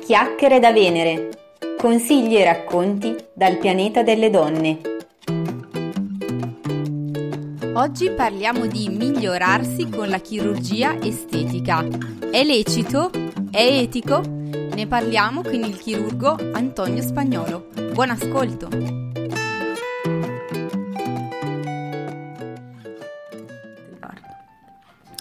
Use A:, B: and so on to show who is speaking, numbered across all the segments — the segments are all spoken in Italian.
A: Chiacchiere da Venere. Consigli e racconti dal pianeta delle donne.
B: Oggi parliamo di migliorarsi con la chirurgia estetica. È lecito? È etico? Ne parliamo con il chirurgo Antonio Spagnolo. Buon ascolto!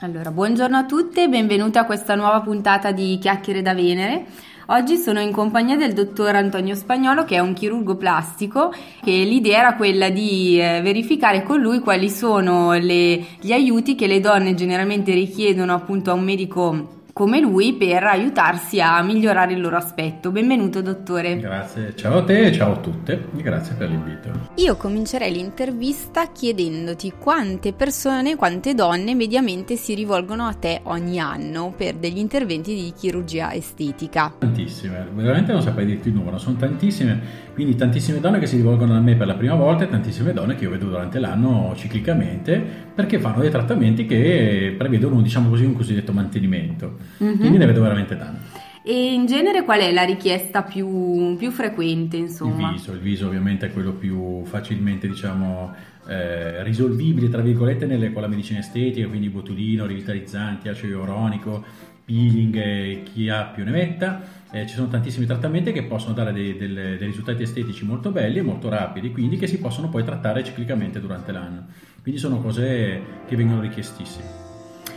B: Allora, buongiorno a tutte e benvenute a questa nuova puntata di Chiacchiere da Venere. Oggi sono in compagnia del dottor Antonio Spagnolo che è un chirurgo plastico e l'idea era quella di eh, verificare con lui quali sono le, gli aiuti che le donne generalmente richiedono appunto a un medico come lui per aiutarsi a migliorare il loro aspetto. Benvenuto dottore.
C: Grazie, ciao a te e ciao a tutte grazie per l'invito.
B: Io comincerei l'intervista chiedendoti quante persone, quante donne mediamente si rivolgono a te ogni anno per degli interventi di chirurgia estetica.
C: Tantissime, veramente non saprei dirti il numero, sono tantissime, quindi tantissime donne che si rivolgono a me per la prima volta e tantissime donne che io vedo durante l'anno ciclicamente perché fanno dei trattamenti che prevedono diciamo così un cosiddetto mantenimento. Mm-hmm. Quindi ne vedo veramente tanti.
B: E in genere qual è la richiesta più, più frequente? Insomma?
C: Il viso, il viso ovviamente è quello più facilmente diciamo, eh, risolvibile tra virgolette nelle, con la medicina estetica, quindi botulino, rivitalizzanti, acido ialuronico, peeling, eh, chi ha più ne metta. Eh, ci sono tantissimi trattamenti che possono dare dei, dei, dei, risultati estetici molto belli e molto rapidi, quindi che si possono poi trattare ciclicamente durante l'anno. Quindi sono cose che vengono richiestissime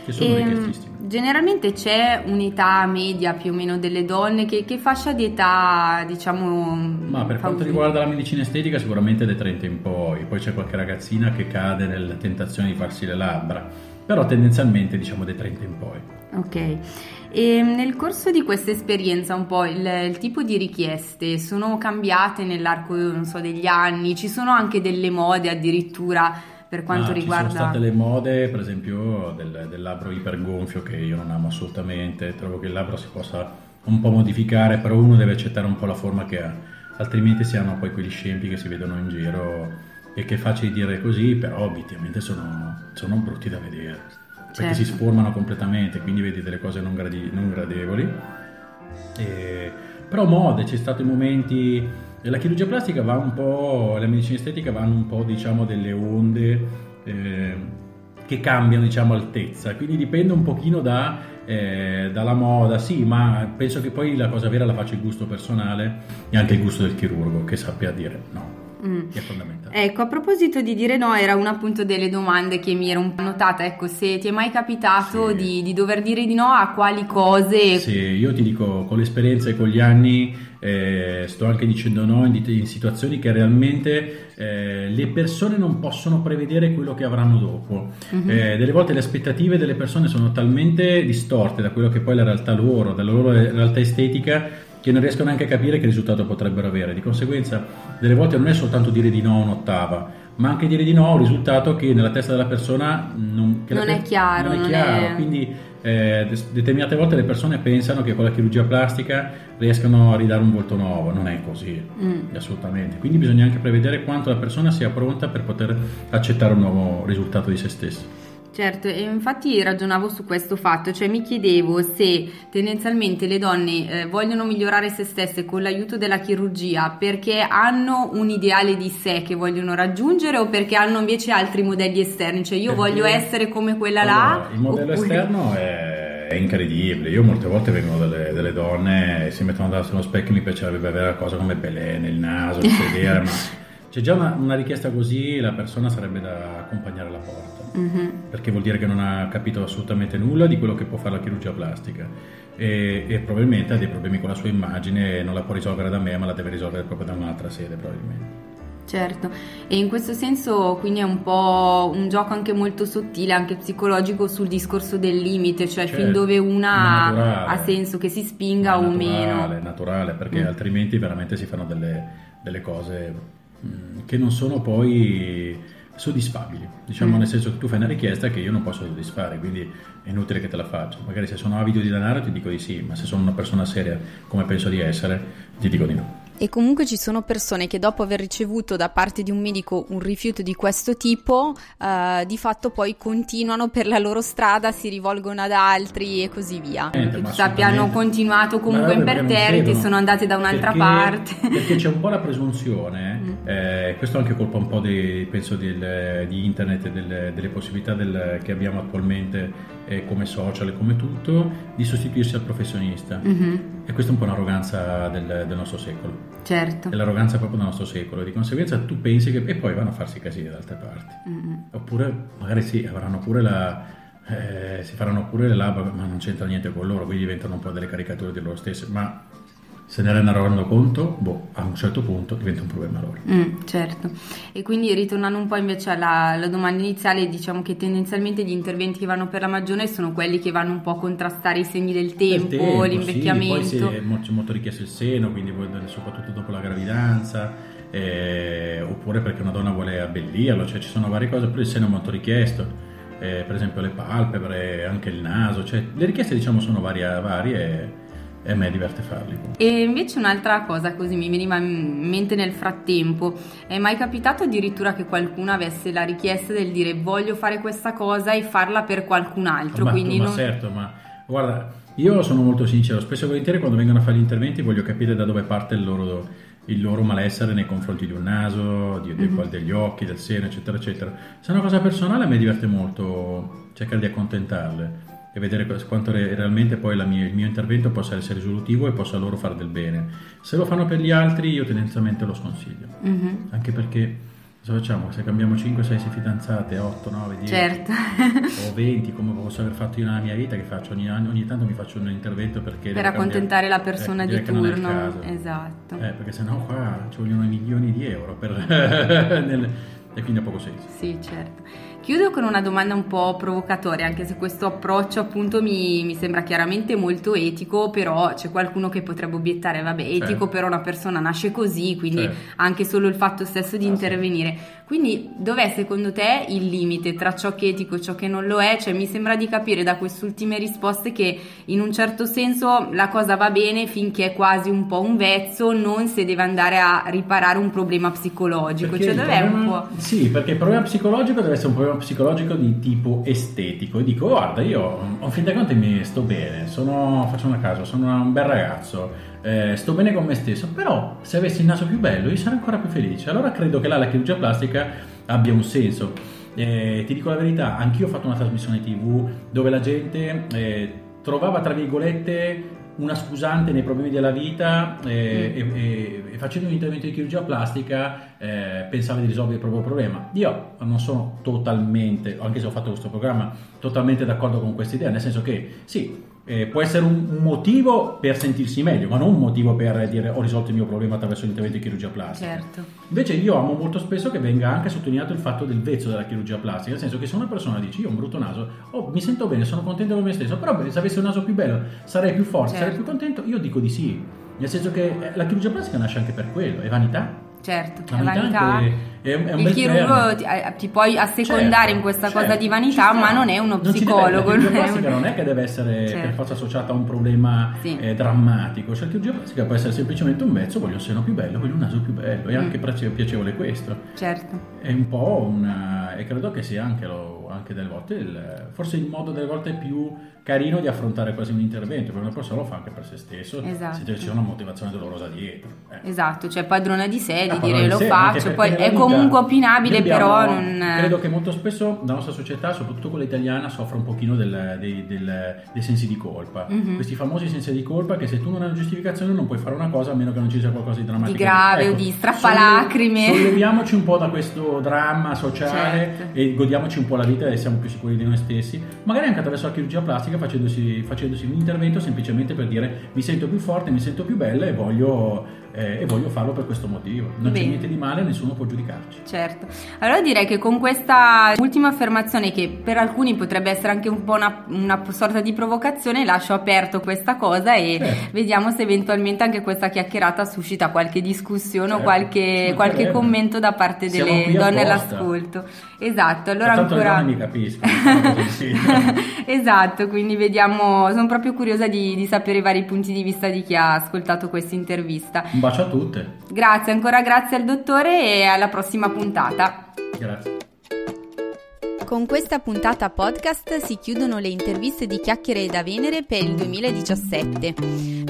C: che sono e, ehm, richiestissime.
B: Generalmente c'è un'età media più o meno delle donne, che, che fascia di età diciamo...
C: Ma per quanto riguarda la medicina estetica sicuramente dai 30 in poi, poi c'è qualche ragazzina che cade nella tentazione di farsi le labbra, però tendenzialmente diciamo dai 30 in poi.
B: Ok. E nel corso di questa esperienza un po' il, il, tipo di richieste sono cambiate nell'arco so, degli anni, ci sono anche delle mode addirittura per quanto ah, riguarda...
C: Ci sono state le mode, per esempio, del, del labbro ipergonfio che io non amo assolutamente, trovo che il labbro si possa un po' modificare, però uno deve accettare un po' la forma che ha, altrimenti si hanno poi quegli scempi che si vedono in giro e che è facile dire così, però obiettivamente sono, sono brutti da vedere, perché certo. si sformano completamente, quindi vedi delle cose non, gradi, non gradevoli. E, però mode, c'è stato i momenti la chirurgia plastica va un po', la medicina estetica vanno un po' diciamo delle onde eh, che cambiano diciamo altezza, quindi dipende un pochino da, eh, dalla moda, sì, ma penso che poi la cosa vera la faccia il gusto personale e anche il gusto del chirurgo che sappia dire no. Mm. Che è fondamentale.
B: Ecco, a proposito di dire no, era una appunto delle domande che mi ero un po' notata. Ecco, se ti è mai capitato sì. di, di, dover dire di no a quali cose?
C: Sì, io ti dico, con l'esperienza e con gli anni eh, sto anche dicendo no in, in situazioni che realmente eh, le persone non possono prevedere quello che avranno dopo. Mm-hmm. Eh, delle volte le aspettative delle persone sono talmente distorte da quello che poi è la realtà loro, dalla loro realtà estetica che non riescono neanche a capire che risultato potrebbero avere. Di conseguenza, delle volte non è soltanto dire di no a un'ottava, ma anche dire di no a un risultato che nella testa della persona non,
B: non
C: te-
B: è chiaro.
C: Non è chiaro. È... Quindi eh, determinate volte le persone pensano che con la chirurgia plastica riescano a ridare un volto nuovo, non è così, mm. assolutamente. Quindi bisogna anche prevedere quanto la persona sia pronta per poter accettare un nuovo risultato di se stessa.
B: Certo, e infatti ragionavo su questo fatto, cioè mi chiedevo se tendenzialmente le donne eh, vogliono migliorare se stesse con l'aiuto della chirurgia perché hanno un ideale di sé che vogliono raggiungere o perché hanno invece altri modelli esterni, cioè io perché voglio essere come quella allora, là.
C: Il modello oppure... esterno è, è, incredibile, io molte volte vengono delle, delle donne e si mettono davanti allo specchio e mi piacerebbe avere qualcosa come Belene, il naso, il sedere, ma c'è già una, una, richiesta così, la persona sarebbe da accompagnare alla porta, mm-hmm. perché vuol dire che non ha capito assolutamente nulla di quello che può fare la chirurgia plastica e, e, probabilmente ha dei problemi con la sua immagine e non la può risolvere da me, ma la deve risolvere proprio da un'altra sede probabilmente.
B: Certo, e in questo senso quindi è un po' un gioco anche molto sottile, anche psicologico sul discorso del limite, cioè certo, fin dove una naturale, ha senso che si spinga o meno.
C: È naturale, perché mm. altrimenti veramente si fanno delle, delle cose Mm, che non sono poi soddisfabili, diciamo mm. nel senso che tu fai una richiesta che io non posso soddisfare, quindi è inutile che te la faccia. Magari se sono avido di denaro ti dico di sì, ma se sono una persona seria come penso di essere, ti dico di no.
B: E comunque ci sono persone che dopo aver ricevuto da parte di un medico un rifiuto di questo tipo, eh, di fatto poi continuano per la loro strada, si rivolgono ad altri e così via.
C: Niente,
B: che
C: ma
B: tu sappia hanno continuato comunque imperterriti, sono andate da un'altra
C: Perché-
B: parte.
C: Perché c'è un po' la presunzione. Eh, questo è anche colpa un po' di, penso del- di internet e del- delle possibilità del- che abbiamo attualmente eh, come social e come tutto, di sostituirsi al professionista.
B: Mhm,
C: E questa è un po' un'arroganza del, nostro secolo.
B: certo.
C: È l'arroganza proprio del nostro secolo. Di conseguenza tu pensi che... E poi vanno a farsi casini da altre parti.
B: Mm,
C: Oppure magari sì, avranno pure la... eh, si faranno pure le labbra, ma non c'entra niente con loro, quindi diventano un po' delle caricature di loro stesse. Ma se ne renderanno conto, boh, a un certo punto diventa un problema loro.
B: Mm, certo, e quindi ritornando un po' invece alla, alla domanda iniziale, diciamo che tendenzialmente gli interventi che vanno per la maggiore sono quelli che vanno un po' a contrastare i segni del tempo,
C: Del tempo,
B: l'invecchiamento.
C: Sì, poi se mo- c'è molto richiesto il seno, quindi soprattutto dopo la gravidanza, eh, oppure perché una donna vuole abbellirlo, cioè ci sono varie cose, però il seno è molto richiesto, eh, per esempio le palpebre, anche il naso, cioè le richieste diciamo sono varie, varie e, a me diverte farli.
B: E invece un'altra cosa così mi veniva in mente nel frattempo, è mai capitato addirittura che qualcuno avesse la richiesta del dire voglio fare questa cosa e farla per qualcun altro,
C: ma,
B: quindi
C: ma
B: non...
C: certo, ma guarda, io sono molto sincero, spesso e volentieri quando vengono a fare gli interventi voglio capire da dove parte il loro, il loro malessere nei confronti di un naso, di-
B: Mhm.
C: degli occhi, del seno, eccetera, eccetera. Se è una cosa personale a me diverte molto cercare di accontentarle e vedere qu- quanto re- realmente poi mia- il mio intervento possa essere risolutivo e possa loro fare del bene. Se lo fanno per gli altri io tendenzialmente lo sconsiglio,
B: Mhm,
C: anche perché cosa facciamo? Se cambiamo 5, 6 fidanzate, 8, 9, 10
B: Certo.
C: o 20 come posso aver fatto io nella mia vita che faccio ogni anno ogni tanto mi faccio un intervento perché
B: per accontentare
C: cambiare-
B: la persona
C: Ecco,
B: di turno. Esatto.
C: eh, perché sennò qua ci vogliono milioni di euro per nel- e quindi ha poco senso
B: Sì, certo. Chiudo con una domanda un po' provocatoria, anche se questo approccio appunto mi, mi sembra chiaramente molto etico, però c'è qualcuno che potrebbe obiettare, vabbè, etico
C: Certo.
B: però una persona nasce così, quindi
C: Certo.
B: anche solo il fatto stesso di
C: Ah, sì.
B: intervenire. Quindi dov'è secondo te il limite tra ciò che è etico e ciò che non lo è? Cioè mi sembra di capire da queste ultime risposte che in un certo senso la cosa va bene finché è quasi un po' un vezzo, non se deve andare a riparare un problema psicologico,
C: Perché
B: cioè dov'è un
C: problema-
B: po'...
C: Sì, perché il problema psicologico deve essere un problema psicologico di tipo estetico. E dico, guarda, io a fin dei conti mi sto bene, sono, faccio una casa, sono un bel ragazzo, eh, sto bene con me stesso, però se avessi il naso più bello io sarei ancora più felice. Allora credo che là la chirurgia plastica abbia un senso. Eh, ti dico la verità, anch'io ho fatto una trasmissione TV dove la gente eh, trovava, tra virgolette, una scusante nei problemi della vita eh, e, e- e facendo un intervento di chirurgia plastica eh, pensava di risolvere il proprio problema. Io non sono totalmente, anche se ho fatto questo programma, totalmente d'accordo con questa idea, nel senso che sì, eh, può essere un un motivo per sentirsi meglio, ma non un motivo per dire ho risolto il mio problema attraverso l'intervento di chirurgia plastica.
B: Certo.
C: Invece io amo molto spesso che venga anche sottolineato il fatto del vezzo della chirurgia plastica, nel senso che se una persona dice io ho un brutto naso, oh, mi sento bene, sono contento con me stesso, però se avessi un naso più bello sarei più forte, sarei
B: Certo.
C: più contento, io dico di sì. Nel senso che eh, la chirurgia plastica nasce anche per quello, è vanità.
B: Certo,
C: La vanità è, è
B: il chirurgo ti, eh, ti puoi assecondare
C: Certo,
B: in questa
C: certo,
B: cosa di
C: ci
B: vanità, ma non è uno
C: ci deve-
B: psicologo.
C: la chirurgia non è che deve essere
B: Certo.
C: per forza associata a un problema
B: Sì.
C: eh, drammatico, cioè la chirurgia plastica può essere semplicemente un vezzo, voglio un seno più bello, voglio un naso più bello, è
B: Mm.
C: anche piace- piacevole questo.
B: Certo,
C: È un po' una. e credo che sia anche, lo- anche delle volte, il- forse il modo delle volte più carino di affrontare quasi un intervento, perché una persona lo fa anche per se stesso,
B: Esatto.
C: se c'è una motivazione dolorosa dietro. eh.
B: esatto, cioè padrona di sé, di
C: Ah,
B: dire lo
C: sé,
B: faccio, poi è
C: vita
B: comunque opinabile,
C: abbiamo-
B: però non...
C: Credo che molto spesso la nostra società, soprattutto quella italiana, soffre un pochino del- dei, del- dei sensi di colpa.
B: Mhm.
C: Questi famosi sensi di colpa che se tu non hai una giustificazione non puoi fare una cosa a meno che non ci sia qualcosa di drammatico.
B: Di grave o
C: Ecco,
B: di strappalacrime.
C: solle- Solleviamoci un po' da questo dramma sociale
B: Certo.
C: e godiamoci un po' la vita e siamo più sicuri di noi stessi. Magari anche attraverso la chirurgia plastica facendosi, facendosi un intervento semplicemente per dire mi sento più forte, mi sento più bella e voglio, eh, e voglio farlo per questo motivo. Non c'è
B: Bene.
C: niente di male, nessuno può giudicarci.
B: Certo, allora direi che con questa ultima affermazione che per alcuni potrebbe essere anche un po' una, una sorta di provocazione, lascio aperto questa cosa e
C: Certo.
B: vediamo se eventualmente anche questa chiacchierata suscita qualche discussione o
C: Certo,
B: qualche,
C: ci
B: qualche
C: mancherebbe.
B: commento da parte
C: Siamo
B: delle donne
C: apposta.
B: all'ascolto. Esatto, allora
C: Tanto
B: ancora...
C: mi sono così.
B: esatto, quindi vediamo, sono proprio curiosa di, di sapere i vari punti di vista di chi ha ascoltato questa intervista.
C: Un bacio a tutte.
B: Grazie, ancora grazie al dottore e alla prossima puntata.
C: Grazie.
B: Con questa puntata podcast si chiudono le interviste di Chiacchiere da Venere per il 2017.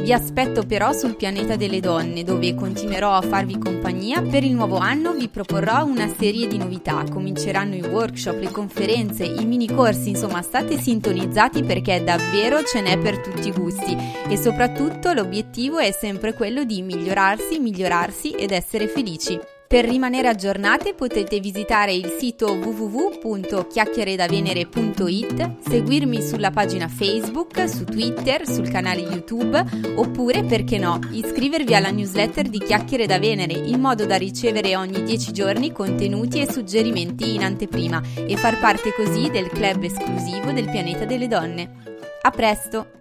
B: Vi aspetto però sul pianeta delle donne dove continuerò a farvi compagnia. Per il nuovo anno vi proporrò una serie di novità. Cominceranno i workshop, le conferenze, i mini corsi, insomma state sintonizzati perché davvero ce n'è per tutti i gusti e soprattutto l'obiettivo è sempre quello di migliorarsi, migliorarsi ed essere felici. Per rimanere aggiornate potete visitare il sito www.chiacchieredavenere.it, seguirmi sulla pagina Facebook, su Twitter, sul canale YouTube oppure, perché no, iscrivervi alla newsletter di Chiacchiere da Venere in modo da ricevere ogni 10 giorni contenuti e suggerimenti in anteprima e far parte così del club esclusivo del pianeta delle donne. A presto!